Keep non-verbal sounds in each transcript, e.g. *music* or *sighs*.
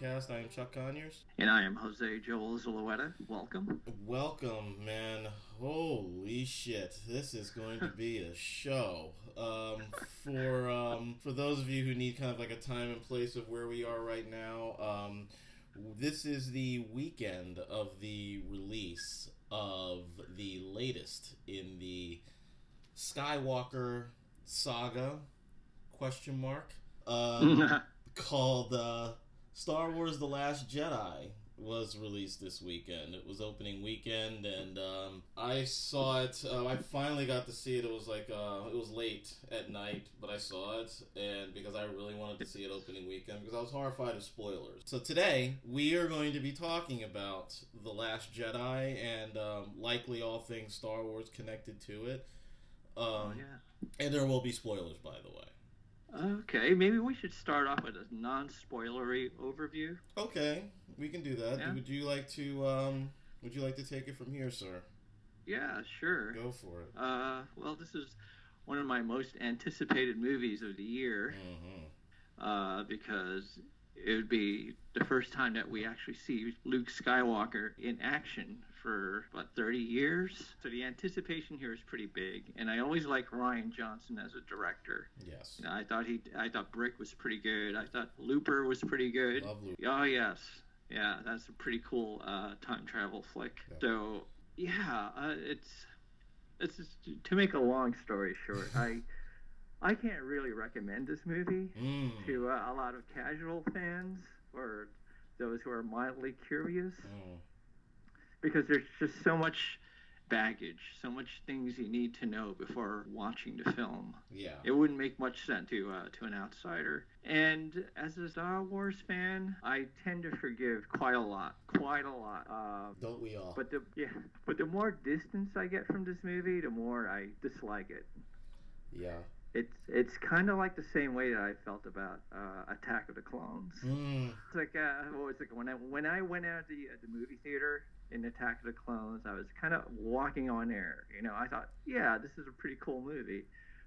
MovieCast. I am Chuck Conyers. And I am Jose Joel Zulueta. Welcome. Welcome, man. Holy shit. This is going to be a show. Um, for um, for those of you who need kind of like a time and place of where we are right now, um, this is the weekend of the release of the latest in the Skywalker saga question mark um, *laughs* called uh, Star Wars: The Last Jedi was released this weekend. It was opening weekend, and um, I saw it. Uh, I finally got to see it. It was like uh, it was late at night, but I saw it, and because I really wanted to see it opening weekend, because I was horrified of spoilers. So today we are going to be talking about the Last Jedi and um, likely all things Star Wars connected to it. Um, oh, yeah. And there will be spoilers, by the way. Okay, maybe we should start off with a non-spoilery overview. Okay, we can do that. Yeah. Would you like to? Um, would you like to take it from here, sir? Yeah, sure. Go for it. Uh, well, this is one of my most anticipated movies of the year mm-hmm. uh, because it would be the first time that we actually see Luke Skywalker in action for about 30 years. So the anticipation here is pretty big, and I always like Rian Johnson as a director. Yes. You know, I thought he, I thought Brick was pretty good. I thought Looper was pretty good. Love Looper. Oh yes, yeah, that's a pretty cool uh, time travel flick. Yeah. So yeah, uh, it's it's just, to make a long story short, I. I can't really recommend this movie mm. to uh, a lot of casual fans or those who are mildly curious. Mm because there's just so much baggage, so much things you need to know before watching the film. Yeah. It wouldn't make much sense to uh, to an outsider. And as a Star Wars fan, I tend to forgive quite a lot, quite a lot. Uh, Don't we all? But the yeah, but the more distance I get from this movie, the more I dislike it. Yeah. It's it's kind of like the same way that I felt about uh, Attack of the Clones. Mm. It's like uh, well, it's like when I when I went out to the, uh, the movie theater in Attack of the Clones, I was kind of walking on air. You know, I thought, yeah, this is a pretty cool movie.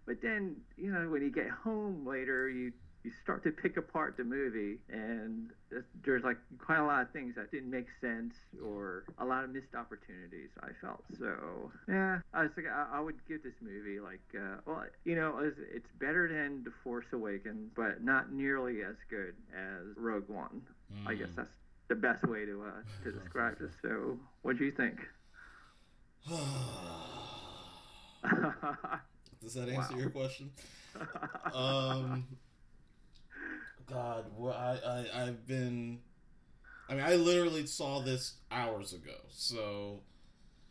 But then, you know, when you get home later, you you start to pick apart the movie, and there's like quite a lot of things that didn't make sense, or a lot of missed opportunities. I felt so. Yeah, I was like, I, I would give this movie like, uh, well, you know, it's, it's better than The Force Awakens, but not nearly as good as Rogue One. Mm. I guess that's the best way to uh, to *laughs* describe this. So, what do you think? *sighs* *laughs* Does that answer wow. your question? um, God, well, I, I I've been. I mean, I literally saw this hours ago. So,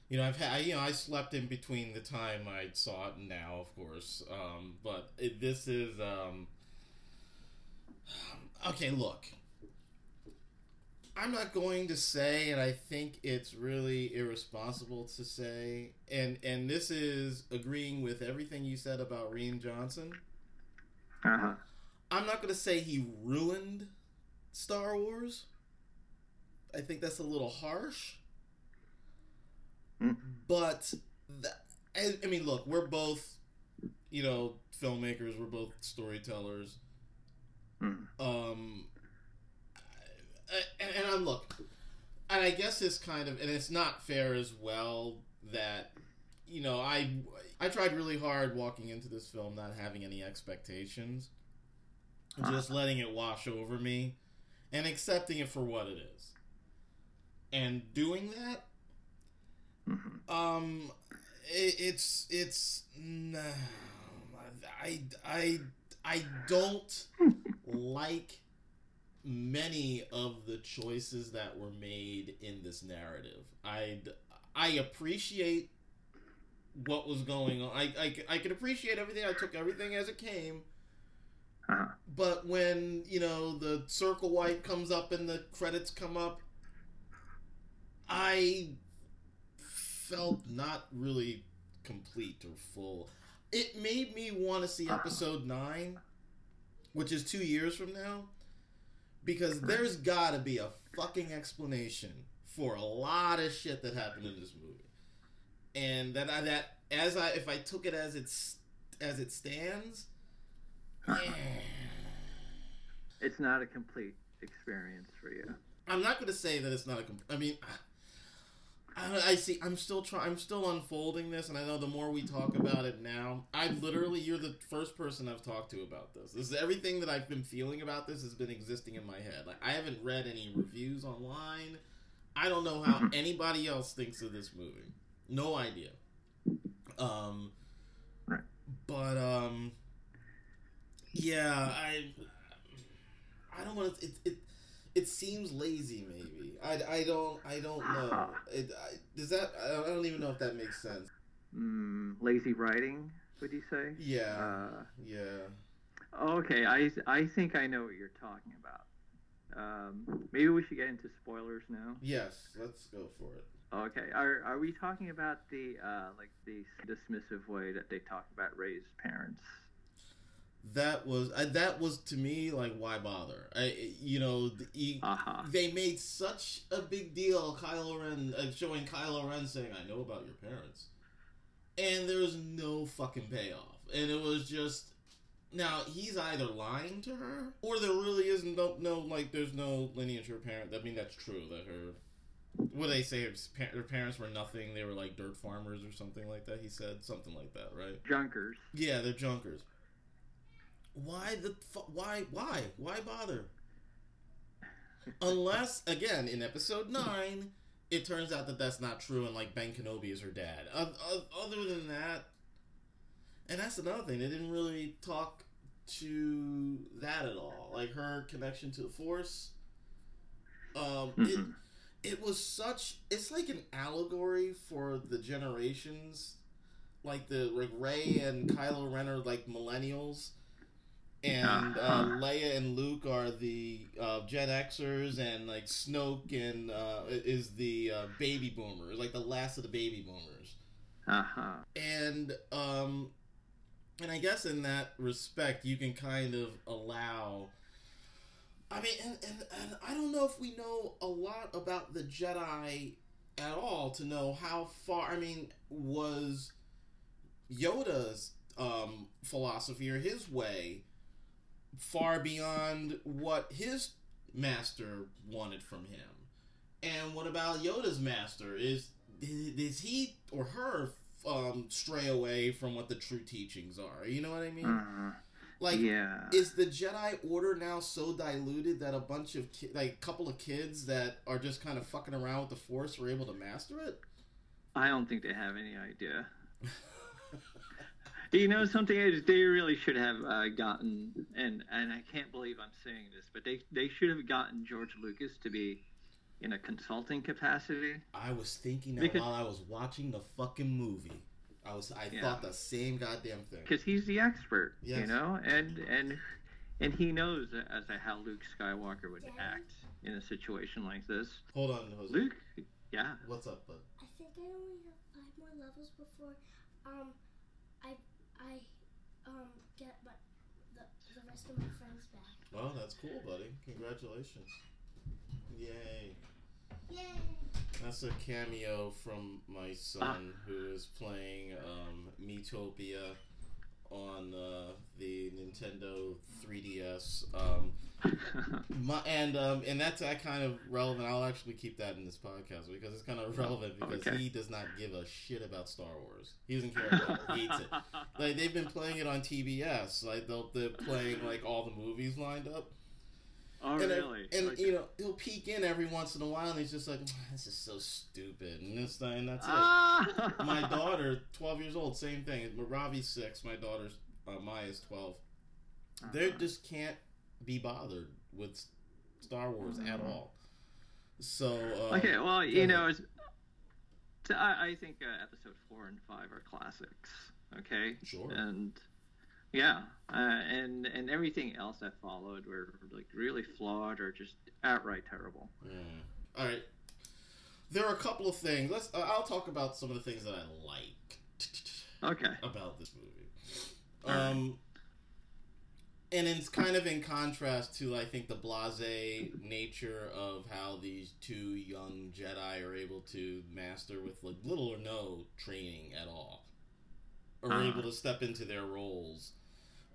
you know, I've had you know I slept in between the time I saw it and now, of course. Um, but it, this is um. *sighs* Okay, look. I'm not going to say, and I think it's really irresponsible to say, and and this is agreeing with everything you said about Rian Johnson. Uh-huh. I'm not going to say he ruined Star Wars. I think that's a little harsh. Mm. But I, I mean, look, we're both, you know, filmmakers. We're both storytellers. Mm. Um, and, and I'm look, and I guess it's kind of, and it's not fair as well that you know I I tried really hard walking into this film not having any expectations, just letting it wash over me, and accepting it for what it is, and doing that. Mm-hmm. Um, it, it's it's no, I I I don't *laughs* like many of the choices that were made in this narrative. I I appreciate what was going on. I I, I could appreciate everything. I took everything as it came. Uh-huh. But when you know the circle white comes up and the credits come up, I felt not really complete or full. It made me want to see uh-huh. episode nine, which is two years from now because there's got to be a fucking explanation for a lot of shit that happened in this movie, and that I, that as I if I took it as it's as it stands, it's not a complete experience for you? I'm not going to say that it's not a. Comp- I mean, I, I see. I'm still trying. I'm still unfolding this, and I know the more we talk about it now, I literally you're the first person I've talked to about this. This is everything that I've been feeling about this has been existing in my head. Like I haven't read any reviews online. I don't know how *laughs* anybody else thinks of this movie. No idea. Um, Right. but um, yeah, I I don't want to. It, it it seems lazy. Maybe I, I don't I don't know. It, I, does that I don't even know if that makes sense. Mm, lazy writing, would you say? Yeah, Uh, yeah. okay, I I think I know what you're talking about. Um, maybe we should get into spoilers now. Yes, let's go for it. Okay, are are we talking about the uh, like the dismissive way that they talk about Rey's parents? That was I, that was to me like why bother? I you know the, he, Uh-huh. they made such a big deal Kylo Ren uh, showing Kylo Ren saying I know about your parents, and there was no fucking payoff, and it was just now he's either lying to her or there really isn't no, no like there's no lineage of her parent. I mean that's true that her. What they say? Her parents were nothing. They were like dirt farmers or something like that. He said something like that, right? Junkers. Yeah, they're junkers. Why the fu- why why why bother? Unless again in episode nine, it turns out that that's not true, and like Ben Kenobi is her dad. Other than that, and that's another thing. They didn't really talk to that at all. Like her connection to the Force. Um, it, it was such it's like an allegory for the generations like the like Rey and Kylo Ren are like millennials and uh. Leia and Luke are the uh, Gen Xers and like Snoke and uh, is the uh, baby boomers like the last of the baby boomers Uh-huh. and um and I guess in that respect you can kind of allow I mean and, and, and I don't know if we know a lot about the Jedi at all to know how far I mean was Yoda's um philosophy or his way far beyond what his master wanted from him and what about Yoda's master is is he or her um, stray away from what the true teachings are. You know what I mean? Uh, Like, yeah. is the Jedi Order now so diluted that a bunch of ki- like couple of kids that are just kind of fucking around with the Force are able to master it? I don't think they have any idea. *laughs* You know something is they really should have uh, gotten and and I can't believe I'm saying this, but they they should have gotten George Lucas to be in a consulting capacity. I was thinking that Because- while I was watching the fucking movie. I was I Yeah. thought the same goddamn thing. because he's the expert, you know, and and and he knows as to how Luke Skywalker would act in a situation like this. Hold on, Jose. Luke, yeah, What's up, bud? I think I only have five more levels before um I I um get my, the the rest of my friends back. Oh, that's cool, buddy. Congratulations. Yay. Yay! That's a cameo from my son who is playing um, Miitopia on uh, the Nintendo 3DS. Um, *laughs* my, and um, and that's that kind of relevant. I'll actually keep that in this podcast because it's kind of relevant because Okay. he does not give a shit about Star Wars. He doesn't care about it. He hates it. *laughs* Like they've been playing it on TBS. Like they'll, they're playing like all the movies lined up. oh And, I- and Okay. you know, he'll peek in every once in a while, and he's just like, "This is so stupid," and this and that's it. Ah! My *laughs* daughter, twelve years old, same thing. Ravi's six. My daughter's uh, Maya's 12 They Uh-huh. just can't be bothered with Star Wars at Mhm. all. So uh, okay, well, you know, I, I think uh, episode four and five are classics. Okay, sure. and yeah, uh, and and everything else that followed were like really flawed or just outright terrible. Yeah. All right. There are a couple of things. Let's. Uh, I'll talk about some of the things that I like Okay. about this movie. All right. And it's kind of in contrast to I think the blasé nature of how these two young Jedi are able to master with like little or no training at all, are Uh-huh. able to step into their roles.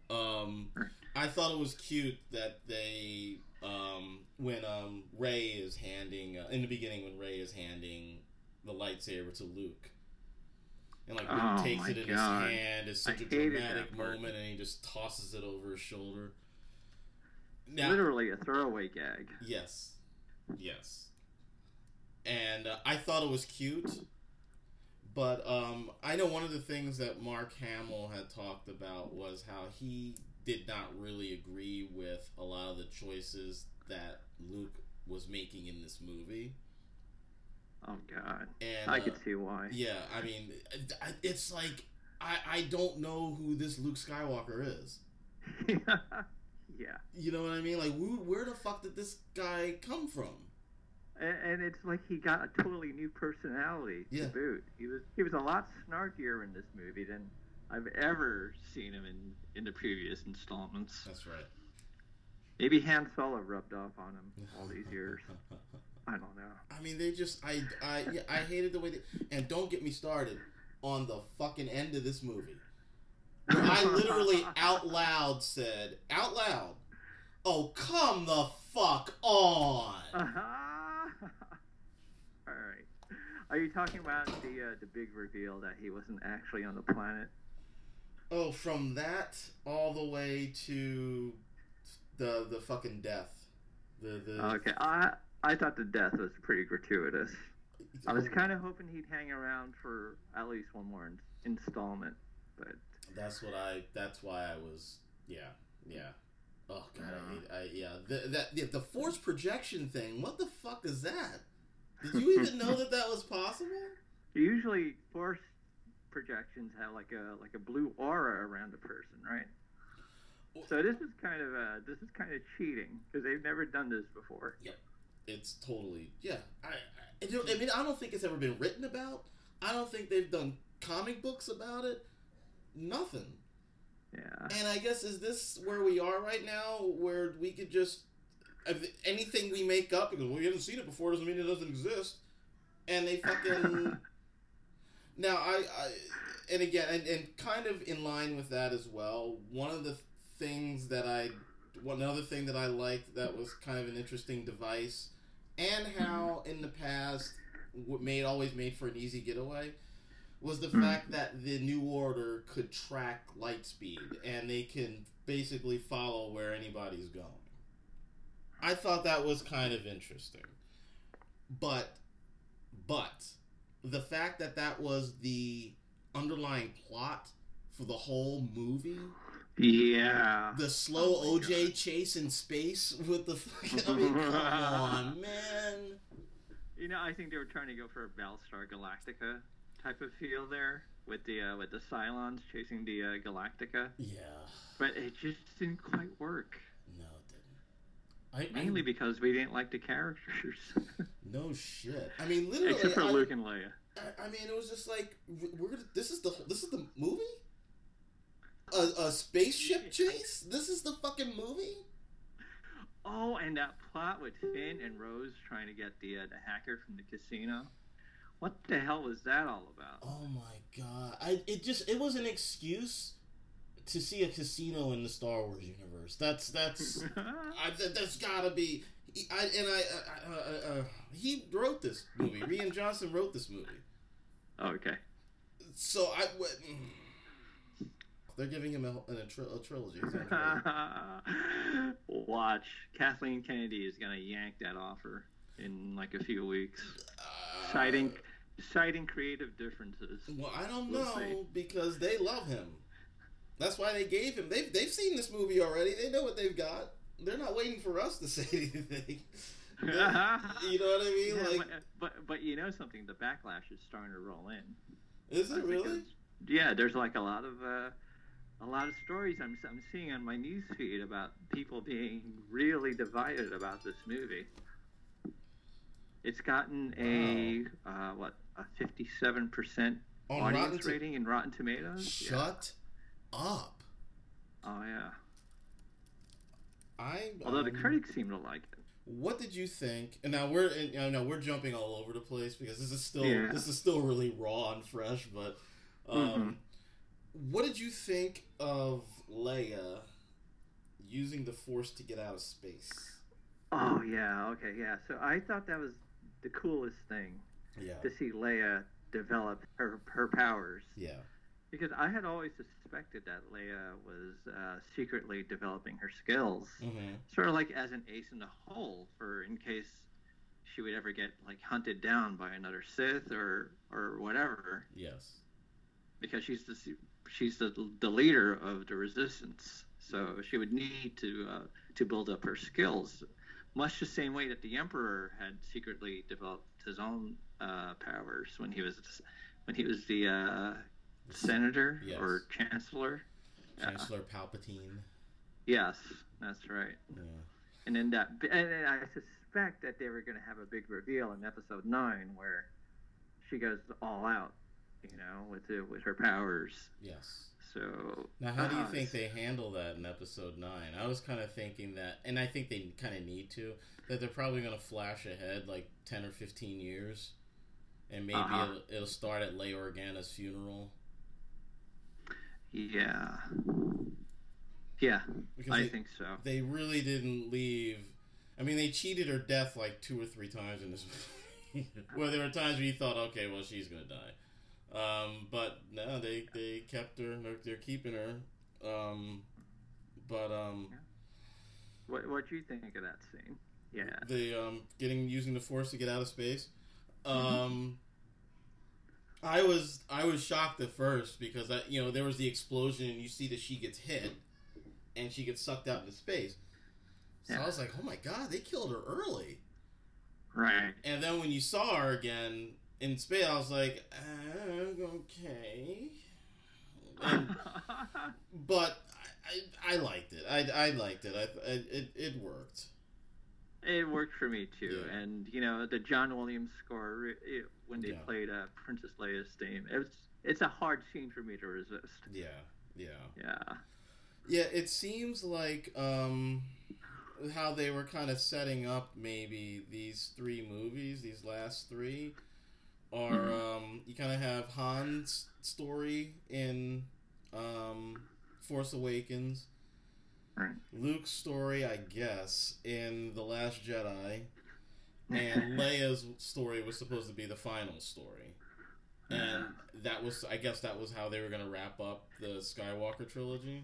Um, I thought it was cute that they um, when um, Rey is handing uh, in the beginning when Rey is handing the lightsaber to Luke. And like Oh, takes it in God. his hand, it's I such a hated dramatic moment, and he just tosses it over his shoulder. Now, Literally a throwaway gag. Yes. Yes. And uh, I thought it was cute. But um, I know one of the things that Mark Hamill had talked about was how he did not really agree with a lot of the choices that Luke was making in this movie. Oh God, And I uh, could see why. yeah, I mean, it's like I I don't know who this Luke Skywalker is. *laughs* yeah, You know what I mean? Like, who, where the fuck did this guy come from? and, and it's like he got a totally new personality Yeah. to boot. He was he was a lot snarkier in this movie than I've ever seen him in in the previous installments. That's right. Maybe Han Solo rubbed off on him all these years. *laughs* I don't know. I mean, they just I I yeah, I hated the way they and don't get me started on the fucking end of this movie. Where I literally *laughs* out loud said out loud, "Oh come the fuck on!" *laughs* Uh-huh. All right. Are you talking about the uh, the big reveal that he wasn't actually on the planet? Oh, from that all the way to the the fucking death. The the Okay, I I thought the death was pretty gratuitous. I was kind of hoping he'd hang around for at least one more in- installment, but That's what I. That's why I was. Yeah, yeah. Oh god, I hate. I yeah. The that yeah, the force projection thing. What the fuck is that? Did you even know that that was possible? usually force projections have like a like a blue aura around a person, right? So this is kind of uh this is kind of cheating because they've never done this before. It's totally yeah. I I, I hmm. mean I don't think it's ever been written about. I don't think they've done comic books about it. Nothing. Yeah. And I guess is this where we are right now, where we could just if anything we make up because we haven't seen it before doesn't mean it doesn't exist, and they fucking *laughs* now I, I and again and, and kind of in line with that as well. One of the things that I one other thing that I liked that was kind of an interesting device, and how in the past what made always made for an easy getaway was the Hmm. fact that the new order could track light speed and they can basically follow where anybody's going. I thought that was kind of interesting. But but the fact that that was the underlying plot for the whole movie, yeah. the slow Oh my OJ chase in space with the fucking I mean, come *laughs* on, man. You know, I think they were trying to go for a Battlestar Galactica type of feel there with the uh, with the Cylons chasing the uh, Galactica, Yeah. but it just didn't quite work. No, it didn't. I, Mainly because we didn't like the characters, *laughs* no shit. I mean, literally, except for I, Luke and Leia. I, I mean, it was just like we're gonna. This is the this is the movie. A, a spaceship chase. This is the fucking movie. Oh, and that plot with Finn and Rose trying to get the uh, the hacker from the casino. What the hell was that all about? Oh my god! I it just it was an excuse to see a casino in the Star Wars universe. That's that's *laughs* I, that, that's gotta be. I and I, uh, uh, uh, he wrote this movie. Rian Johnson wrote this movie. okay. So I w- they're giving him a, a, tri- a trilogy. He's on a- Watch. Kathleen Kennedy is gonna yank that offer in like a few weeks, Uh, citing citing creative differences. Well, I don't We'll know see. because they love him. That's why they gave him. They've they've seen this movie already. They know what they've got. They're not waiting for us to *laughs* say anything. *laughs* you know what I mean? Yeah, like, but, but but you know something, the backlash is starting to roll in. is it really? Yeah, there's like a lot of uh, a lot of stories I'm I'm seeing on my news feed about people being really divided about this movie. It's gotten a uh, what a 57 percent audience Rotten To- rating in Rotten Tomatoes. Yeah. Shut up. Oh yeah. I. Although the um, critics seem to like it. What did you think? And now we're and, I know we're jumping all over the place because this is still Yeah. this is still really raw and fresh. But um, what did you think of Leia using the Force to get out of space? Oh yeah, okay, yeah. So I thought that was the coolest thing Yeah. to see Leia develop her her powers Yeah. because I had always suspected that Leia was uh, secretly developing her skills, Mm-hmm. sort of like as an ace in the hole for in case she would ever get like hunted down by another Sith or or whatever, Yes. because she's the she's the the leader of the Resistance, so she would need to uh, to build up her skills. Much the same way that the Emperor had secretly developed his own uh, powers when he was when he was the uh, senator Yes. or chancellor. Yeah. Chancellor Palpatine. Yes, that's right. Yeah. And then that, and then I suspect that they were going to have a big reveal in episode nine where she goes all out, you know, with the, with her powers. Yes. So Now, how do you uh, think they handle that in episode nine? I was kind of thinking that, and I think they kind of need to, that they're probably going to flash ahead like ten or fifteen years, and maybe Uh-huh. it'll, it'll start at Leia Organa's funeral. Yeah. Yeah, Because I they, think so. they really didn't leave. I mean, they cheated her death like two or three times in this movie. *laughs* Where there were times where you thought, okay, well, she's gonna die. Um, but no, they they kept her. They're, they're keeping her. Um, but um, What what do you think of that scene? Yeah. the um, getting using the force to get out of space. Mm-hmm. Um, I was I was shocked at first because I, you know there was the explosion and you see that she gets hit and she gets sucked out into space. So I was like, oh my god, they killed her early. Right. And then when you saw her again in space, I was like, uh, okay. And, *laughs* but I, I, I liked it. I, I liked it. I, I it, it worked. it worked for me too, Yeah. and you know the John Williams score it, when they Yeah. played uh, Princess Leia's theme. It's it's a hard scene for me to resist. Yeah, yeah. Yeah. Yeah, it seems like um, how they were kind of setting up maybe these three movies, these last three, are Mhm. um, you kind of have Han's story in um, Force Awakens, Right. Luke's story, I guess, in The Last Jedi, and *laughs* Leia's story was supposed to be the final story. And that was, I guess, that was how they were going to wrap up the Skywalker trilogy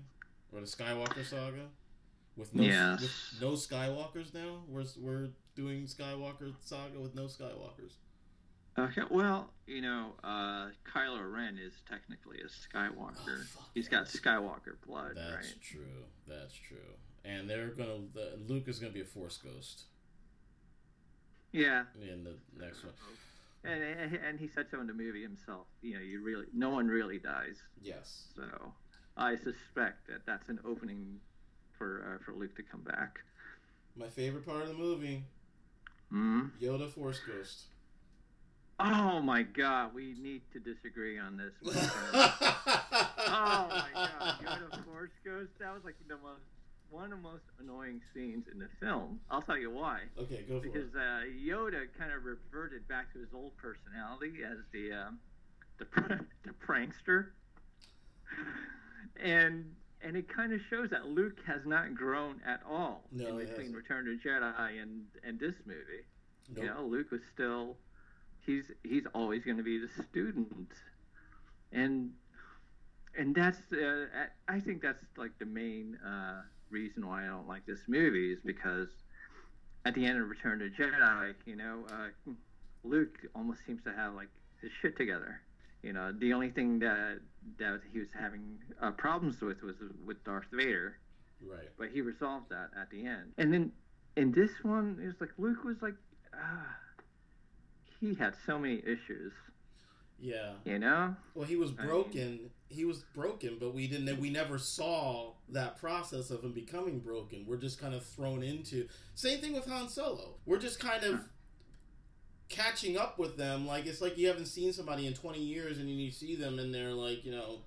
or the Skywalker saga with no Yes. with no Skywalkers now. We're we're doing Skywalker saga with no Skywalkers. Okay, well, you know, uh, Kylo Ren is technically a Skywalker. Oh, He's got. Skywalker blood, That's right? true. That's true. And they're gonna the, Luke is gonna be a Force ghost Yeah, in the next one. and, and and he said so in the movie himself. You know, you really, no one really dies. Yes. So I suspect that that's an opening for uh, for Luke to come back. My favorite part of the movie: hmm Yoda Force Ghost. Oh my God, we need to disagree on this. *laughs* oh my God, Yoda Force Ghost. That was like the most one of the most annoying scenes in the film. I'll tell you why. Okay, go for it. Because uh, Yoda kind of reverted back to his old personality as the um, the, pr- *laughs* the prankster, and and it kind of shows that Luke has not grown at all No, in between hasn't. Return to Jedi and and this movie. Nope. You know, Luke was still he's he's always going to be the student, and and that's uh, I think that's like the main uh, reason why I don't like this movie is because at the end of Return to Jedi, you know, uh, Luke almost seems to have like his shit together. You know, the only thing that that he was having uh, problems with was with Darth Vader, Right. but he resolved that at the end. And then in this one, it was like Luke was like, ah, he had so many issues, Yeah. you know? Well, he was I mean- broken. He was broken, but we didn't. We never saw that process of him becoming broken. We're just kind of thrown into. Same thing with Han Solo. We're just kind of catching up with them. Like it's like you haven't seen somebody in twenty years, and then you see them, and they're like, you know,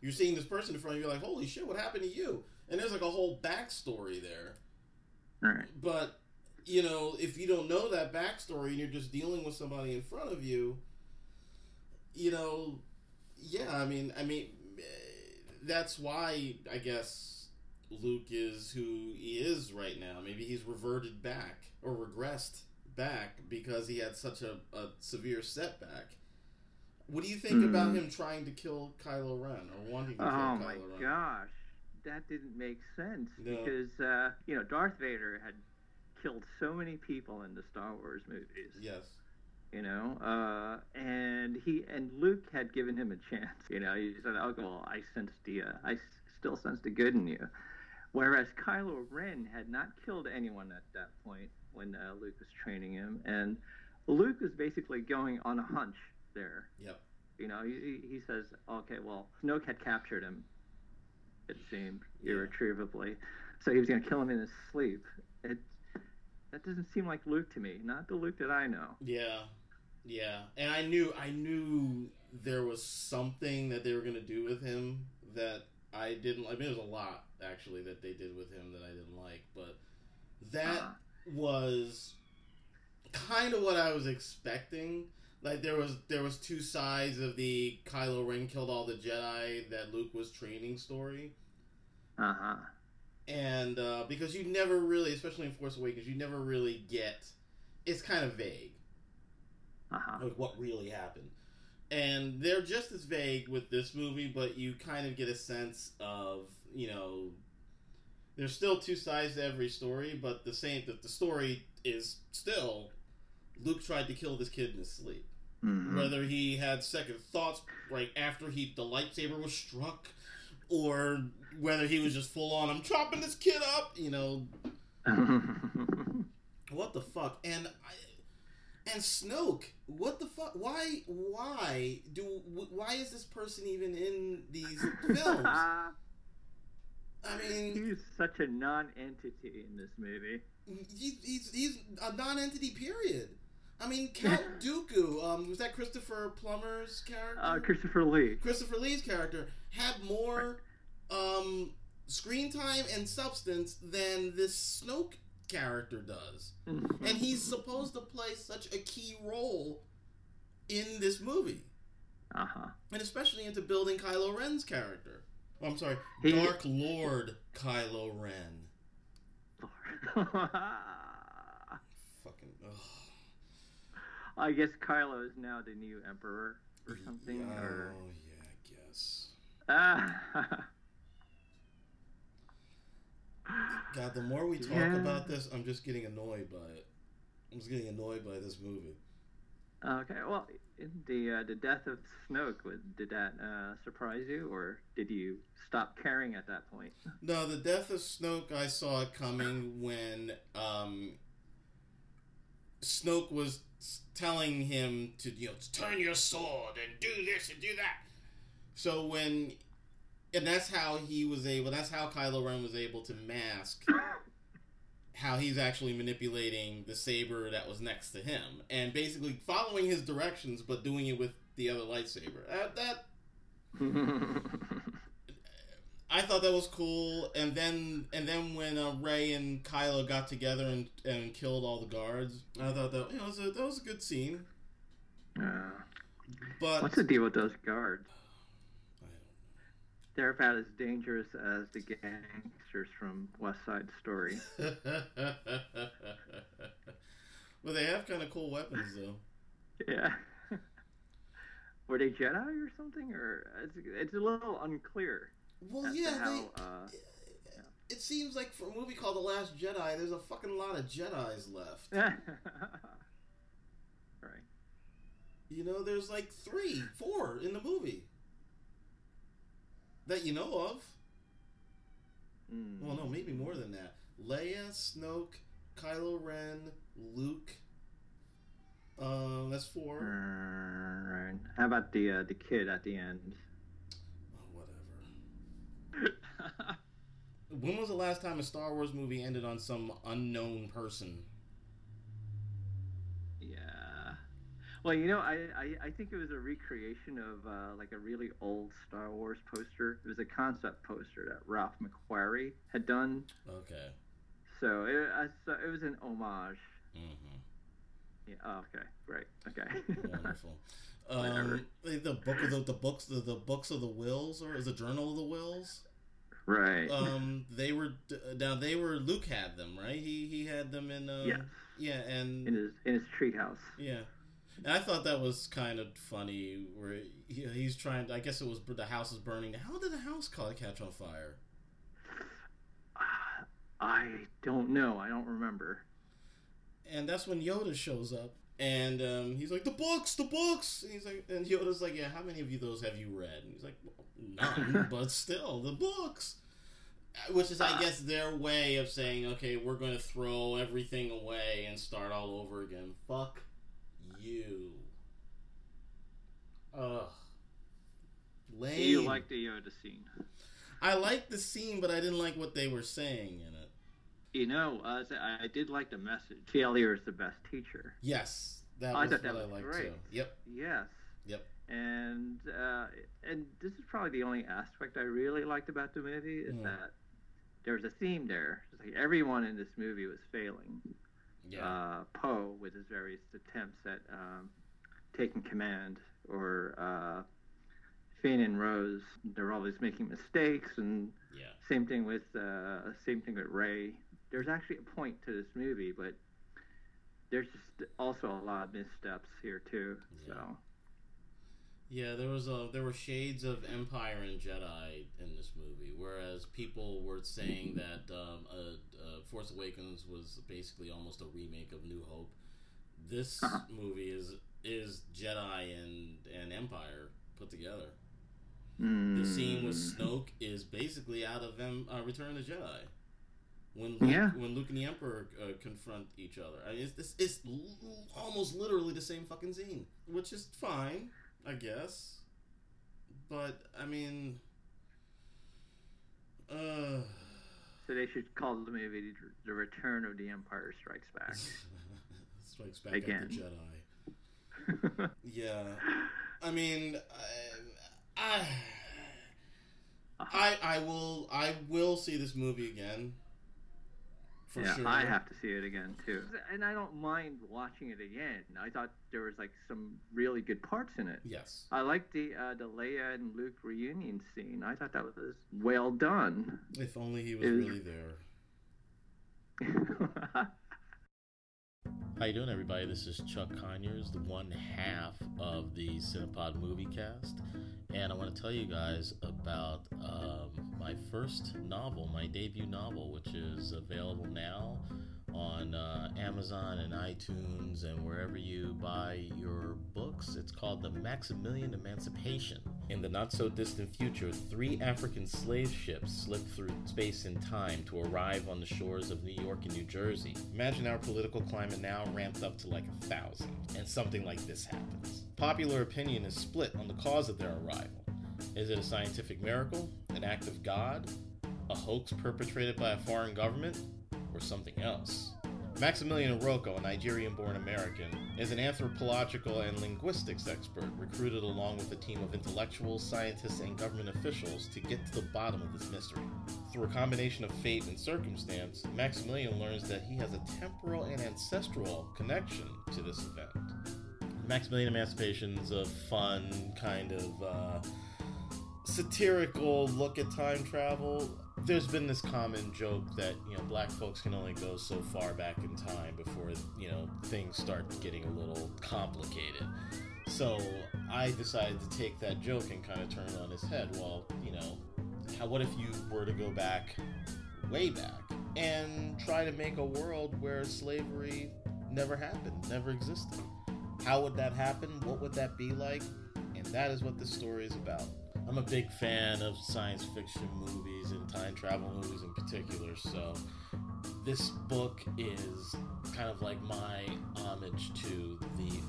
you're seeing this person in front of you. You're like, holy shit, what happened to you? And there's like a whole backstory there. Right. But you know, if you don't know that backstory and you're just dealing with somebody in front of you, you know, yeah, I mean, I mean, that's why I guess Luke is who he is right now. Maybe he's reverted back or regressed back because he had such a, a severe setback. What do you think about Hmm. him trying to kill Kylo Ren or wanting to Oh kill Kylo Ren? Oh my gosh, that didn't make sense No. because uh, you know Darth Vader had killed so many people in the Star Wars movies. Yes. You know, uh, and he and Luke had given him a chance. You know, he said, "Oh, well, I sensed the, uh, I s- still sense the good in you," whereas Kylo Ren had not killed anyone at that point when uh, Luke was training him, and Luke was basically going on a hunch there. Yep. You know, he, he- he says, okay, well, Snoke had captured him, it seemed, Yeah. irretrievably. So he was going to kill him in his sleep. It, that doesn't seem like Luke to me. Not the Luke that I know. Yeah, yeah, and I knew I knew there was something that they were gonna do with him that I didn't. I mean, there was a lot actually that they did with him that I didn't like, but that Uh, was kind of what I was expecting. Like there was there was two sides of the Kylo Ren killed all the Jedi that Luke was training story. uh-huh. And uh, because you never really, especially in Force Awakens, you never really get. It's kind of vague, Uh-huh. like what really happened, and they're just as vague with this movie, but you kind of get a sense of you know. There's still two sides to every story, but the same that the story is still Luke tried to kill this kid in his sleep. Mhm. Whether he had second thoughts right after he the lightsaber was struck, or whether he was just full on, I'm chopping this kid up, you know, *laughs* what the fuck? And I, and Snoke, what the fuck? Why? Why do? Why is this person even in these films? *laughs* I mean, He's such a non-entity in this movie. he, he's he's a non-entity. Period. I mean, Count *laughs* Dooku. Um, was that Christopher Plummer's character? Uh, Christopher Lee. Christopher Lee's character had more um, screen time and substance than this Snoke character does. And he's supposed to play such a key role in this movie. Uh-huh. And especially into building Kylo Ren's character. Oh, I'm sorry, He- Dark Lord Kylo Ren. *laughs* Fucking. Ugh. I guess Kylo is now the new emperor or something. Yeah, Or Oh, yeah, ah. *laughs* God, the more we talk Yeah. about this, I'm just getting annoyed by it. I'm just getting annoyed by this movie. okay. Well, in the uh, the death of Snoke, did that uh, surprise you, or did you stop caring at that point? No, the death of Snoke, I saw it coming when um, Snoke was telling him to, you know, turn your sword and do this and do that. So when, and that's how he was able, that's how Kylo Ren was able to mask *laughs* how he's actually manipulating the saber that was next to him and basically following his directions but doing it with the other lightsaber. That, that *laughs* I thought that was cool, and then and then when uh, Rey and Kylo got together and, and killed all the guards, I thought that you know, was a, that was a good scene. Uh, But what's the deal with those guards? They're about as dangerous as the gangsters from West Side Story. *laughs* well, they have kind of cool weapons though. Yeah. *laughs* Were they Jedi or something, or it's, it's a little unclear Well, yeah, how. they. Uh, It seems like for a movie called The Last Jedi, there's a fucking lot of Jedi's left. *laughs* right. You know, there's like three, four in the movie that you know of. Mm. Well, no, maybe more than that. Leia, Snoke, Kylo Ren, Luke. Uh, that's four. Right. How about the uh, the kid at the end? Oh, whatever. *laughs* When was the last time a Star Wars movie ended on some unknown person? yeah. Well, you know, I, I, I think it was a recreation of uh, like a really old Star Wars poster. It was a concept poster that Ralph McQuarrie had done. Okay. So it, I, so it was an homage. Mm-hmm. Yeah. Oh, okay. Great. Okay. Wonderful. *laughs* Um, the the book of the, the books the, the books of the Whills or is it journal of the Whills? Right. Um, they were now they were Luke had them right. He he had them in um, Yes. yeah and in his in his treehouse. Yeah. And I thought that was kind of funny where he, he's trying to, I guess it was the house is burning. How did the house ca- catch on fire? I don't know. I don't remember. And that's when Yoda shows up and um, he's like, the books, the books. And he's like, and Yoda's like, yeah, how many of you those have you read? And he's like, well, none, *laughs* but still, the books. Uh, Which is, I guess, their way of saying, okay, we're going to throw everything away and start all over again. Fuck you. Ugh. Lame. You like the Yoda scene? I liked the scene, but I didn't like what they were saying in it. You know, uh, I I did like the message. Failure is the best teacher. Yes, that I was thought what that I liked great. too. Yep. Yes. Yep. And uh, and this is probably the only aspect I really liked about the movie is Mm. that there's a theme there. It's like everyone in this movie was failing. Yeah. Uh, Poe with his various attempts at um, taking command, or uh, Finn and Rose, they're always making mistakes, and yeah. same thing with uh, same thing with Rey. There's actually a point to this movie, but there's just also a lot of missteps here too. So Yeah. Yeah, there was a there were shades of Empire and Jedi in this movie, whereas people were saying that um, Force Awakens was basically almost a remake of New Hope. This Uh-huh. movie is is Jedi and and Empire put together. The Mm. scene with Snoke is basically out of them uh, Return of the Jedi. When Luke, Yeah. when Luke and the Emperor uh, confront each other, I mean, it's, it's, it's l- almost literally the same fucking scene, which is fine, I guess. But I mean, uh, So they should call the movie "The Return of the Empire Strikes Back." *laughs* strikes back Again. at the Jedi. *laughs* Yeah, I mean, I, I, I, I will, I will see this movie again. For yeah, sure. I have to see it again too, and I don't mind watching it again. I thought there was like some really good parts in it. Yes. I liked the uh, the Leia and Luke reunion scene. I thought that was well done. If only he was Is- really there. *laughs* How you doing, everybody? This is Chuck Conyers, the one half of the Cinepod Movie Cast, and I want to tell you guys about um, my first novel, my debut novel, which is available now on uh, Amazon and iTunes and wherever you buy your books. It's called The Maximilian Emancipation. In the not so distant future, three African slave ships slip through space and time to arrive on the shores of New York and New Jersey. Imagine our political climate now ramped up to like a thousand, and something like this happens. Popular opinion is split on the cause of their arrival. Is it a scientific miracle, an act of God, a hoax perpetrated by a foreign government, something else? Maximilian Oroko, a Nigerian born American, is an anthropological and linguistics expert recruited along with a team of intellectuals, scientists, and government officials to get to the bottom of this mystery. Through a combination of fate and circumstance, Maximilian learns that he has a temporal and ancestral connection to this event. Maximilian Emancipation is a fun, kind of uh, satirical look at time travel. There's been this common joke that you know black folks can only go so far back in time before you know things start getting a little complicated. So I decided to take that joke and kind of turn it on its head. Well, you know, how what if you were to go back, way back, and try to make a world where slavery never happened, never existed? How would that happen? What would that be like? And that is what this story is about. I'm a big fan of science fiction movies and time travel movies in particular, so this book is kind of like my homage to the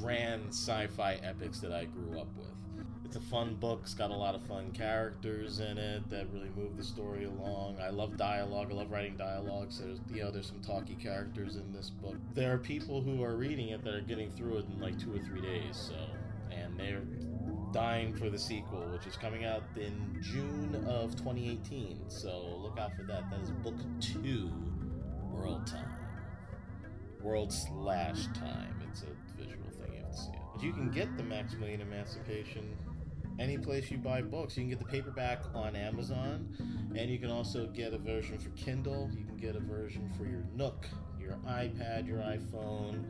grand sci fi epics that I grew up with. It's a fun book, it's got a lot of fun characters in it that really move the story along. I love dialogue, I love writing dialogue, so there's, you know, there's some talky characters in this book. There are people who are reading it that are getting through it in like two or three days, so, and they're dying for the sequel, which is coming out in June of 2018. So look out for that. That is book two, World Time. World slash time. It's a visual thing. You have to see it. But you can get the Maximilian Emancipation any place you buy books. You can get the paperback on Amazon, and you can also get a version for Kindle. You can get a version for your Nook, your iPad, your iPhone,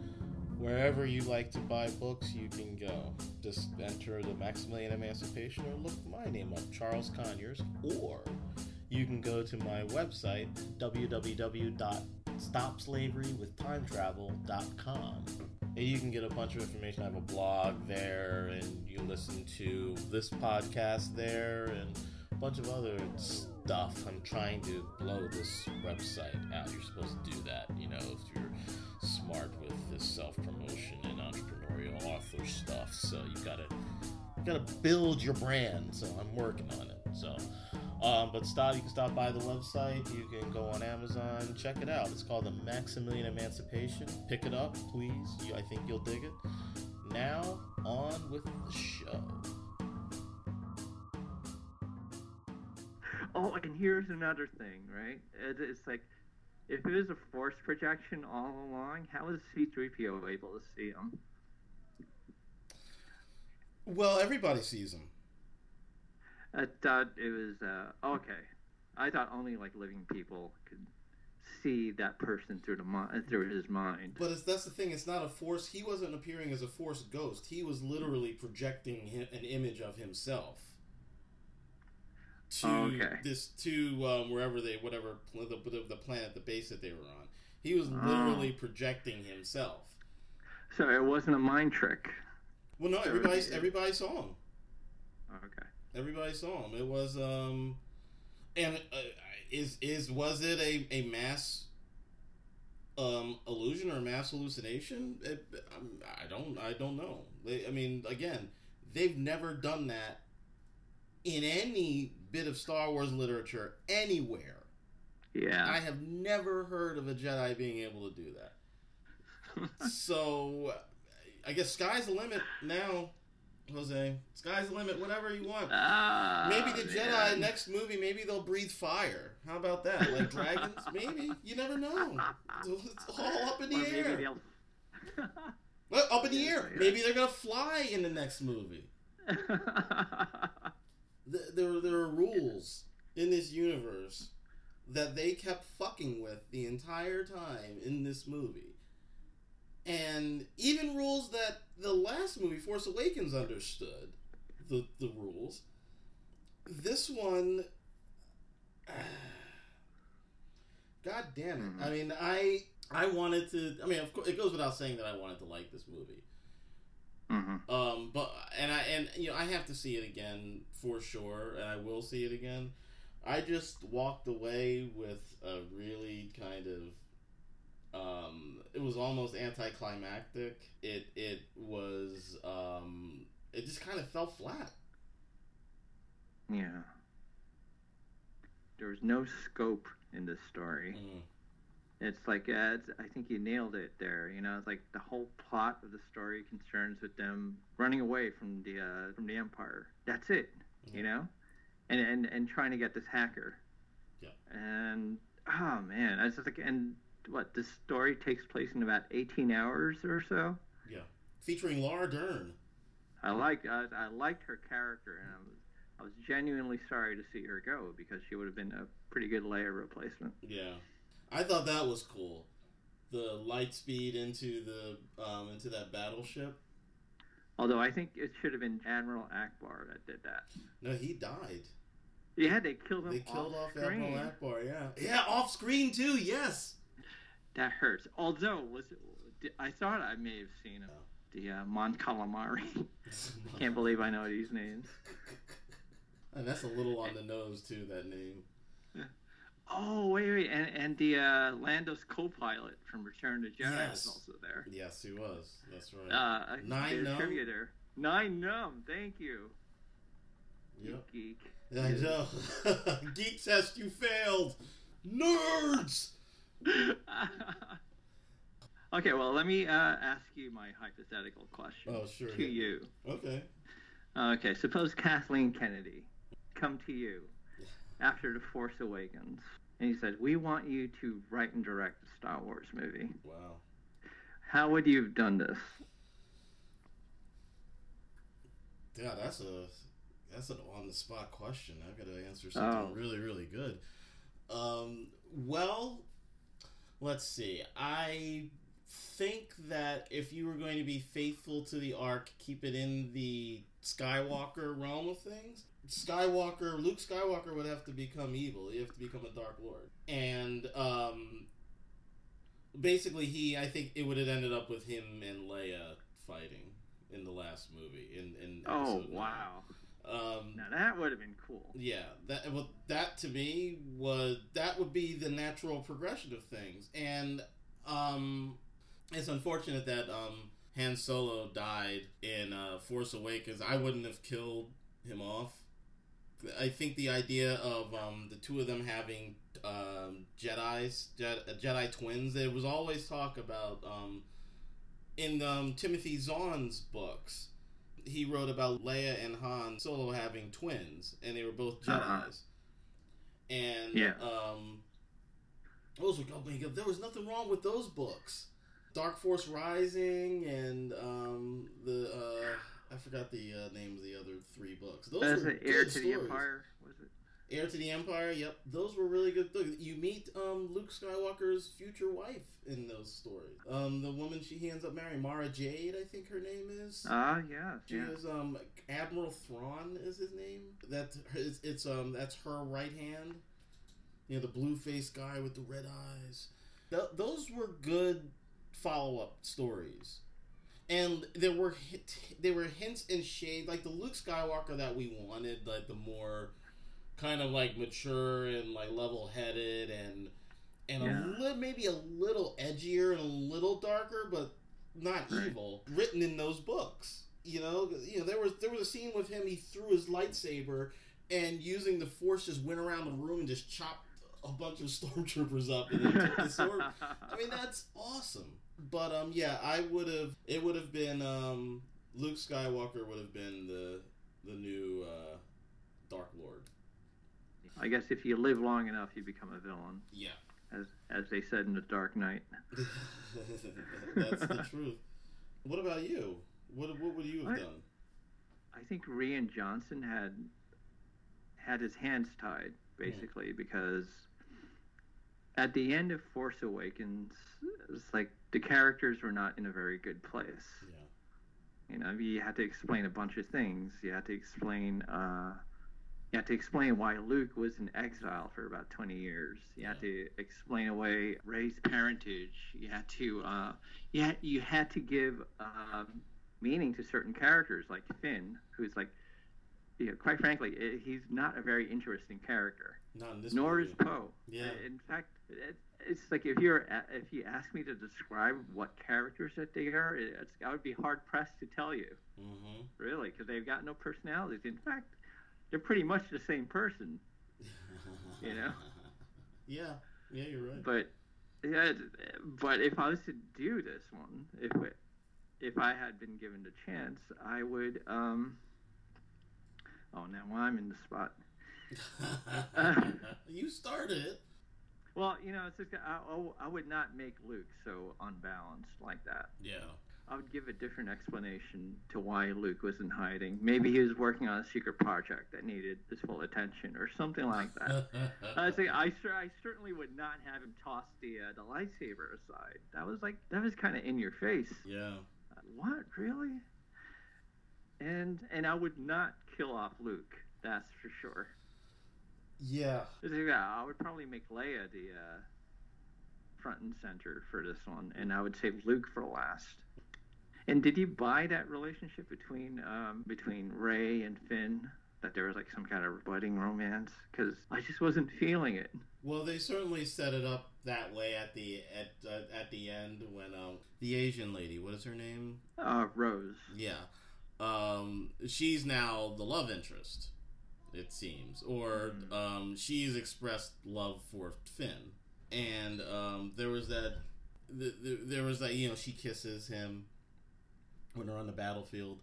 wherever you like to buy books. You can go. Just enter the Maximilian Emancipation or look my name up, Charles Conyers, or you can go to my website www.stopslaverywithtimetravel.com and you can get a bunch of information. I have a blog there, and you listen to this podcast there, and a bunch of other stuff. I'm trying to blow this website out. You're supposed to do that, you know, if you're smart with this self promotion and entrepreneurial author stuff. So you gotta you gotta build your brand. So I'm working on it. So. Um, but stop, you can stop by the website. You can go on Amazon, check it out. It's called the Maximilian Emancipation. Pick it up, please. I think you'll dig it. Now, on with the show. Oh, and here's another thing, right? It, it's like, if it was a force projection all along, how was C-3PO able to see him? Well, everybody sees him. I thought it was uh, okay. I thought only like living people could see that person through the mi- through his mind. But it's, that's the thing. It's not a force. He wasn't appearing as a force ghost. He was literally projecting hi- an image of himself to Okay. this to um, wherever they whatever the, the, planet the base that they were on. He was Oh. literally projecting himself. So it wasn't a mind trick. Well, no, everybody everybody saw him. Okay. Everybody saw him. It was um, and uh, is is was it a, a mass um illusion or mass hallucination? It, um, I don't I don't know. They, I mean, again, they've never done that in any bit of Star Wars literature anywhere. Yeah. I have never heard of a Jedi being able to do that. *laughs* so, I guess sky's the limit now, Jose. Sky's the limit. Whatever you want. Ah, Maybe the Jedi next movie, maybe they'll breathe fire. How about that? Like *laughs* dragons? maybe. You never know. It's all up in the Or air. Well, up in the *laughs* air. Maybe they're gonna fly in the next movie. Th- There, there are rules in this universe that they kept fucking with the entire time in this movie. And even rules that the last movie, Force Awakens, understood the, the rules. This one. *sighs* God damn it. Mm-hmm. I mean, I I wanted to. I mean, of course, it goes without saying that I wanted to like this movie. Mhm. Um, but and I and you know I have to see it again for sure, and I will see it again. I just walked away with a really kind of um, it was almost anticlimactic. It it was um, it just kind of fell flat. Yeah. There was no scope in this story. Mm. It's like uh, it's, I think you nailed it there. You know, it's like the whole plot of the story concerns with them running away from the uh, from the empire. That's it. You know, and and and trying to get this hacker. Yeah. And oh man, it's just like and what this story takes place in about eighteen hours or so. Yeah, featuring Laura Dern. I liked I, I liked her character, and I was I was genuinely sorry to see her go because she would have been a pretty good Leia replacement. Yeah, I thought that was cool. The light speed into the um, into that battleship. Although I think it should have been Admiral Ackbar that did that. No, he died. Yeah, they killed him. They killed off, screen. Admiral Ackbar. Yeah, yeah, off screen too. Yes. That hurts. Although was it, I thought I may have seen him. The uh, Mon Calamari. *laughs* *laughs* Can't believe I know these names. *laughs* And that's a little on the nose too. That name. Oh wait, wait, and and the uh, Lando's co-pilot from Return to Jedi Yes. was also there. Yes, he was. That's right. Uh, Nine there's Numb? trivia there. Nien Nunb. Thank you. yep. Geek. I know. *laughs* Geek test, you failed. Nerds. *laughs* okay, well, let me uh, ask you my hypothetical question Oh, sure. to you. Okay. Okay, suppose Kathleen Kennedy come to you after The Force Awakens, and he said, "We want you to write and direct a Star Wars movie. Wow. How would you have done this?" Yeah, that's a that's an on the spot question. I've got to answer something Oh. really, really good. Um, well, let's see. I think that if you were going to be faithful to the arc, keep it in the Skywalker realm of things. Skywalker, Luke Skywalker would have to become evil. He'd have to become a Dark Lord, and um, basically, he. I think it would have ended up with him and Leia fighting in the last movie. In in Oh wow! Um, Now that would have been cool. yeah, that well, that to me was that would be the natural progression of things, and um, it's unfortunate that um, Han Solo died in uh, Force Awakens. I wouldn't have killed him off. I think the idea of um, the two of them having um, Jedi's Jedi, Jedi twins. There was always talk about um, in um, Timothy Zahn's books he wrote about Leia and Han Solo having twins, and they were both Jedi's. Uh-huh. And Yeah. um, those were oh my god, there was nothing wrong with those books. Dark Force Rising and um, the uh, I forgot the uh, name of the other three books. Those were an heir good to the stories. empire, was it? Heir to the Empire. Yep, those were really good. Look, you meet um, Luke Skywalker's future wife in those stories. Um, the woman she he ends up marrying, Mara Jade, I think her name is. Ah, yeah. She yeah. is um Admiral Thrawn is his name. That's it's, it's um that's her right hand. You know the blue faced guy with the red eyes. Th- those were good follow up stories, and there were hit, there were hints and shade like the Luke Skywalker that we wanted, like the more kind of like mature and like level headed and and Yeah. a li- maybe a little edgier and a little darker, but not Right. evil. Written in those books, you know, you know there was there was a scene with him. He threw his lightsaber and using the force just went around the room and just chopped a bunch of *laughs* stormtroopers up and then took the sword. *laughs* I mean that's awesome. But um yeah, I would have it would have been um Luke Skywalker would have been the the new uh Dark Lord. I guess if you live long enough, you become a villain, Yeah. as as they said in the Dark Knight. *laughs* That's the truth. What about you? What what would you have I- done? I think Rian Johnson had had his hands tied basically because at the end of Force Awakens, it's like the characters were not in a very good place. Yeah. You know, you had to explain a bunch of things. You had to explain, uh, you had to explain why Luke was in exile for about 20 years. You had to explain away Rey's parentage. You had to, uh, you had, you had to give um, meaning to certain characters, like Finn, who's like, you know, quite frankly, i- he's not a very interesting character. Not in this Nor movie. is Poe. Yeah. In fact, it, it's like if you're if you ask me to describe what characters that they are, it's, I would be hard pressed to tell you, Mm-hmm. really, because they've got no personalities. In fact, they're pretty much the same person. *laughs* You know? Yeah. Yeah, you're right. But yeah, but if I was to do this one, if it, if I had been given the chance, I would. Um, oh, now I'm in the spot. *laughs* you started it. Well, you know, it's just I, I, I would not make Luke so unbalanced like that. Yeah. I would give a different explanation to why Luke was in hiding. Maybe he was working on a secret project that needed his full attention, or something like that. *laughs* I say I, I certainly would not have him toss the uh, the lightsaber aside. That was like that was kind of in your face. yeah. Uh, What really? And and I would not kill off Luke. That's for sure. Yeah. Yeah, I would probably make Leia the uh, front and center for this one, and I would save Luke for last. And did you buy that relationship between um, between Rey and Finn? That there was like some kind of budding romance? Because I just wasn't feeling it. Well, they certainly set it up that way at the at uh, at the end when um the Asian lady, what is her name? Uh, Rose. Yeah. Um she's now the love interest, it seems. Or Mhm. um she's expressed love for Finn. And um there was that the, the, there was that you know she kisses him when they're on the battlefield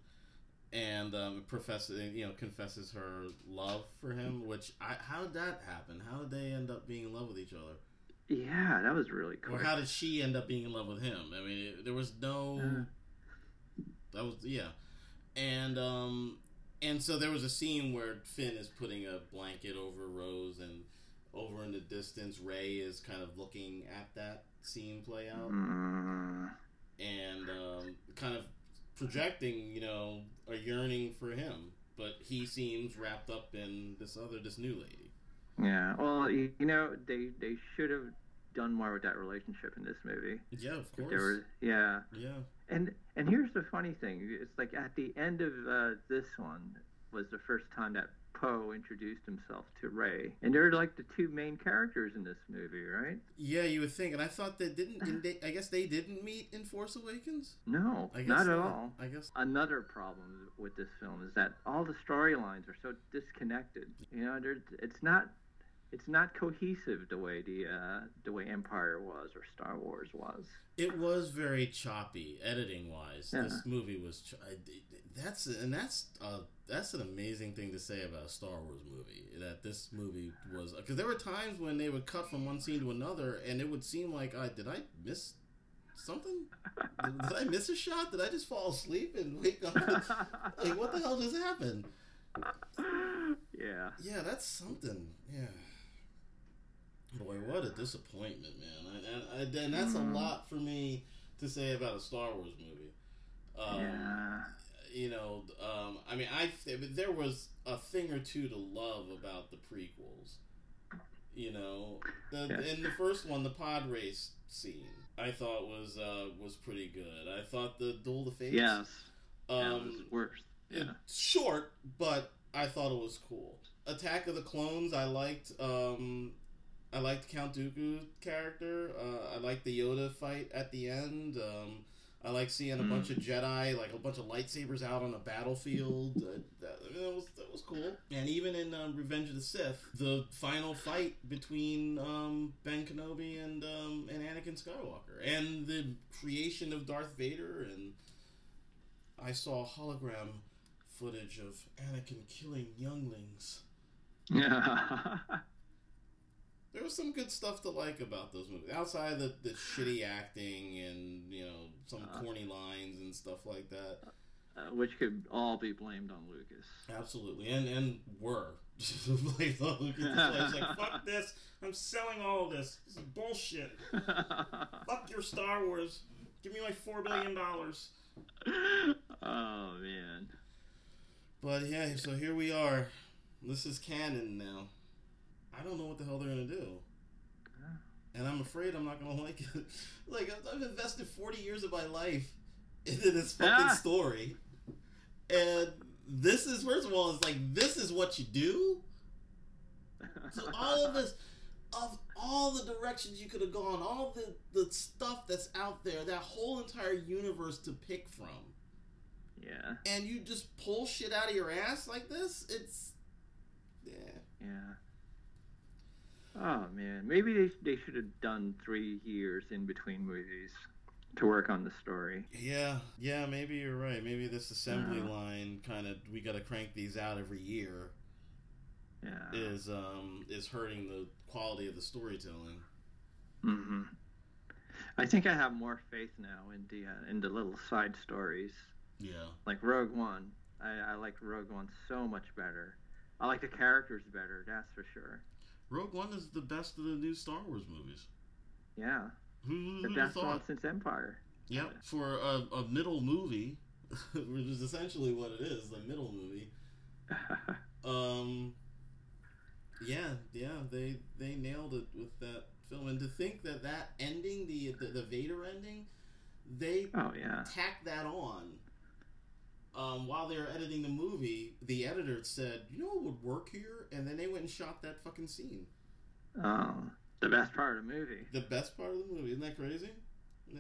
and um, professes you know confesses her love for him which I, how did that happen how did they end up being in love with each other Yeah, that was really cool. or how did she end up being in love with him? I mean, it, there was no. Uh. that was yeah, and um, And so there was a scene where Finn is putting a blanket over Rose, and over in the distance, Rey is kind of looking at that scene play out, Mm, and um, kind of projecting, you know, a yearning for him. But he seems wrapped up in this other, this new lady. yeah. Well, you, know, they they should have done more with that relationship in this movie. Yeah, of course. was, yeah. Yeah. And and here's the funny thing: it's like at the end of uh, this one was the first time that Poe introduced himself to Rey, and they're like the two main characters in this movie, right? Yeah, you would think, and I thought they didn't. *sighs* and they, I guess they didn't meet in Force Awakens. No, not at all. I guess. Another problem with this film is that all the storylines are so disconnected. You know, it's not it's not cohesive the way the uh, the way Empire was or Star Wars was. It was very choppy editing wise. Yeah. This movie was. Ch- I, that's and that's uh, that's an amazing thing to say about a Star Wars movie. That this movie was because there were times when they would cut from one scene to another, and it would seem like I did I miss something? did, did I miss a shot? Did I just fall asleep and wake up? *laughs* like what the hell just happened? yeah. Yeah, that's something. Yeah. Boy, what a disappointment, man. And, and, and that's Mhm. a lot for me to say about a Star Wars movie. Um, yeah. You know, um, I mean, I there was a thing or two to love about the prequels. You know, the, Yeah. in the first one, the pod race scene, I thought was uh, was pretty good. I thought the Duel of Fates, Yes. um, was worse. Yeah. it's short, but I thought it was cool. Attack of the Clones, I liked. Um, I liked Count Dooku character. Uh, I liked the Yoda fight at the end. Um, I like seeing a Mm. bunch of Jedi, like a bunch of lightsabers out on a battlefield. Uh, that, I mean, that was that was cool. And even in um, Revenge of the Sith, the final fight between um, Ben Kenobi and um, and Anakin Skywalker, and the creation of Darth Vader, and I saw hologram footage of Anakin killing younglings. *laughs* There was some good stuff to like about those movies. Outside the, the *sighs* shitty acting and, you know, some Uh. corny lines and stuff like that. uh, which could all be blamed on Lucas. Absolutely. And and were. at this place, like, *laughs* fuck this. I'm selling all of this. This is bullshit. *laughs* Fuck your Star Wars. Give me my $4 billion. *laughs* oh man. But yeah, so here we are. This is canon now. I don't know what the hell they're gonna do, and I'm afraid I'm not gonna *laughs* like it. like I've- invested 40 years of my life into this fucking Ah. story, and this is first of all, it's like this is what you do. So all of this, of all the directions you could have gone, all the the stuff that's out there, that whole entire universe to pick from yeah. and you just pull shit out of your ass like this, it's yeah. Yeah. Oh man, maybe they they should have done three years in between movies to work on the story. Yeah, yeah, maybe you're right. Maybe this assembly Yeah. line kind of we got to crank these out every year Yeah. is um is hurting the quality of the storytelling. hmm I think I have more faith now in the uh, in the little side stories, Yeah. like Rogue One. I, I like Rogue One so much better. I like the characters better. That's for sure. Rogue One is the best of the new Star Wars movies. Yeah, Who, the best thought? one since Empire. Yep. For a, a middle movie, *laughs* which is essentially what it is, the middle movie. *laughs* Um. Yeah, yeah, they they nailed it with that film, and to think that that ending, the the, the Vader ending, they oh yeah. tacked that on. Um, while they were editing the movie, the editor said, "You know what would work here?" And then they went and shot that fucking scene. Oh, the best part of the movie. The best part of the movie, isn't that crazy? Yeah.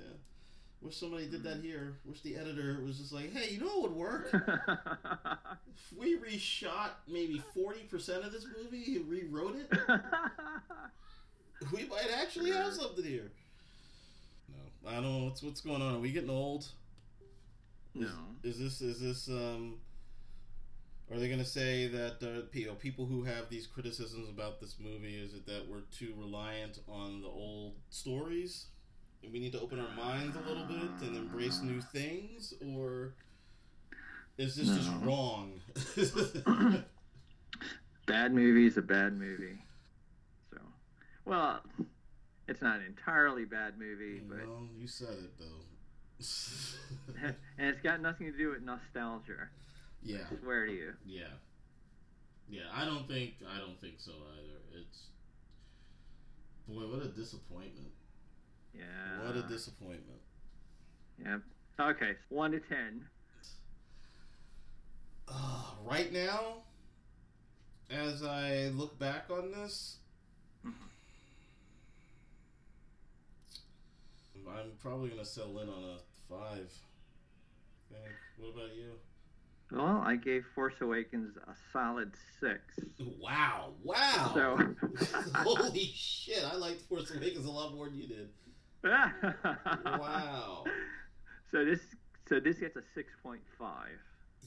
Wish somebody did that here. Wish the editor was just like, "Hey, you know what would work? *laughs* if we reshot maybe forty percent of this movie, and rewrote it, *laughs* we might actually have something here." No, I don't know what's what's going on. Are we getting old? No. Is this is this um? Are they gonna say that uh, you know, people who have these criticisms about this movie is it that we're too reliant on the old stories, and we need to open our minds a little bit and embrace new things, or It's just just wrong. *laughs* bad movie is a bad movie. So, well, it's not an entirely bad movie, but well, you said it though. *laughs* and it's got nothing to do with nostalgia. yeah, I swear to you. yeah, yeah. I don't think I don't think so either. It's boy, what a disappointment. Yeah. What a disappointment. Yeah. Okay, one to ten. Uh, right now, as I look back on this, *laughs* I'm probably gonna settle in on a five. I think. What about you? Well, I gave Force Awakens a solid six. Wow! Wow! So. *laughs* Holy *laughs* shit! I liked Force Awakens a lot more than you did. *laughs* Wow! So this so this gets a six point five.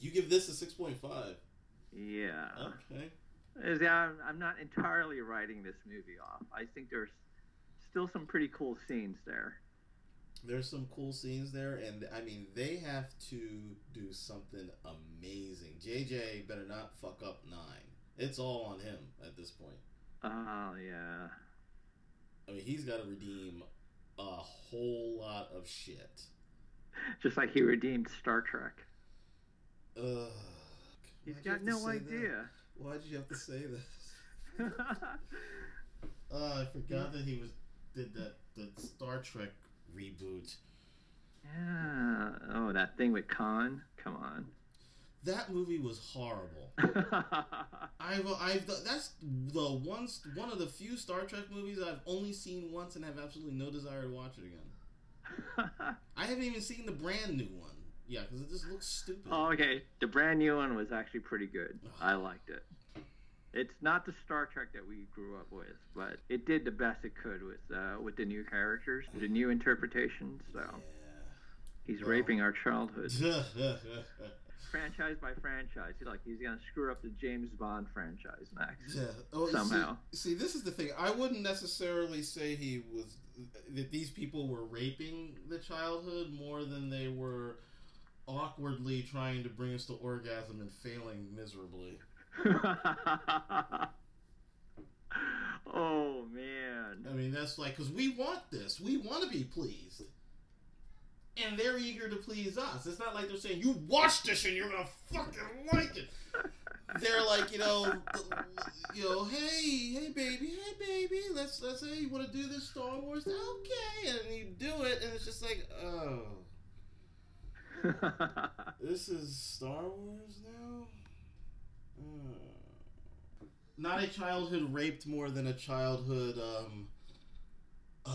You give this a six point five. Yeah. Okay. Is- I'm, I'm not entirely writing this movie off. I think there's still some pretty cool scenes there. There's some cool scenes there, and I mean, they have to do something amazing. JJ better not fuck up nine. It's all on him at this point. Oh yeah. I mean, he's got to redeem a whole lot of shit. Just like he redeemed Star Trek. Ugh. He's got no say that? idea. Why did you have to say *laughs* this? Oh, I forgot that he was did that the Star Trek reboot. yeah. Oh, that thing with Khan. Come on. That movie was horrible. *laughs* I've I've that's the one one of the few Star Trek movies I've only seen once and have absolutely no desire to watch it again. *laughs* I haven't even seen the brand new one. Yeah, because it just looks stupid. oh, okay. The brand new one was actually pretty good. I liked it. It's not the Star Trek that we grew up with, but it did the best it could with uh, with the new characters, the new interpretations. So he's Well- raping our childhood, Yeah. *laughs* franchise by franchise. He's like he's gonna screw up the James Bond franchise next. Yeah. Oh, Somehow. See, see, this is the thing. I wouldn't necessarily say he was that these people were raping the childhood more than they were awkwardly trying to bring us to orgasm and failing miserably. *laughs* oh man. I mean, that's like because we want this. We want to be pleased, and they're eager to please us. It's not like they're saying you watch this and you're gonna fucking like it. They're like, you know, you know, hey, hey, baby, hey, baby, let's let's say you want to do this Star Wars, okay, and you do it, and it's just like, oh, *laughs* this is Star Wars now. Uh, not a childhood raped more than a childhood um, uh,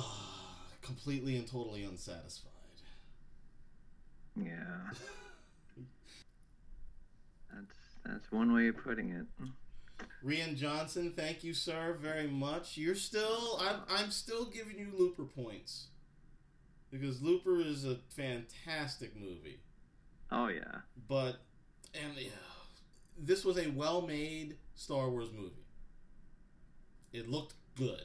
completely and totally unsatisfied. yeah. *laughs* That's that's one way of putting it. Rian Johnson, thank you, sir, very much. You're still, I'm, I'm still giving you Looper points because Looper is a fantastic movie. Oh yeah. But, and yeah, this was a well-made Star Wars movie. It looked good.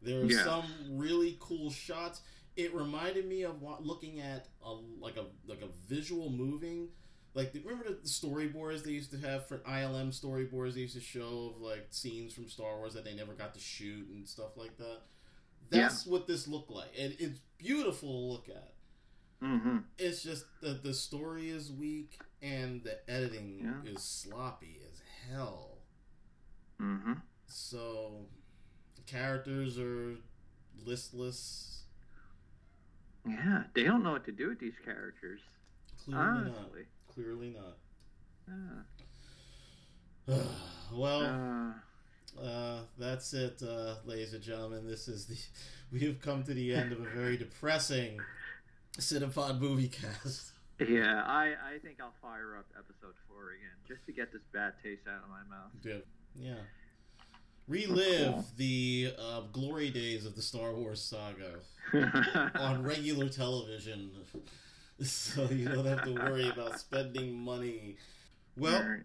There were Yeah. some really cool shots. It reminded me of looking at a like a like a visual moving. Like remember the storyboards they used to have for ILM storyboards they used to show of like scenes from Star Wars that they never got to shoot and stuff like that. That's what this looked like. And it's beautiful to look at. Mm-hmm. It's just that the story is weak and the editing Yeah. is sloppy as hell. Mm-hmm. So the characters are listless. Yeah, they don't know what to do with these characters. Clearly Honestly. not. Clearly Yeah. not. *sighs* well, Uh, uh, that's it, uh, ladies and gentlemen. This is the. *laughs* We have come to the end of a very depressing *laughs* Cinepod movie cast. Yeah, I, I think I'll fire up episode four again just to get this bad taste out of my mouth. Yeah. Yeah. Relive the uh, glory days of the Star Wars saga. *laughs* on regular television, *laughs* so you don't have to worry about spending money. Well,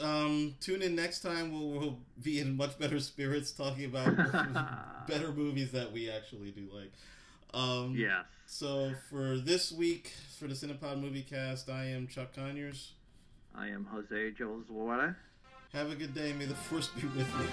um, tune in next time. We'll, we'll be in much better spirits talking about *laughs* better movies that we actually do like. Um, yes. So for this week, for the Cinepod Movie Cast, I am Chuck Conyers. I am Jose Joel. Have a good day. May the force be with you.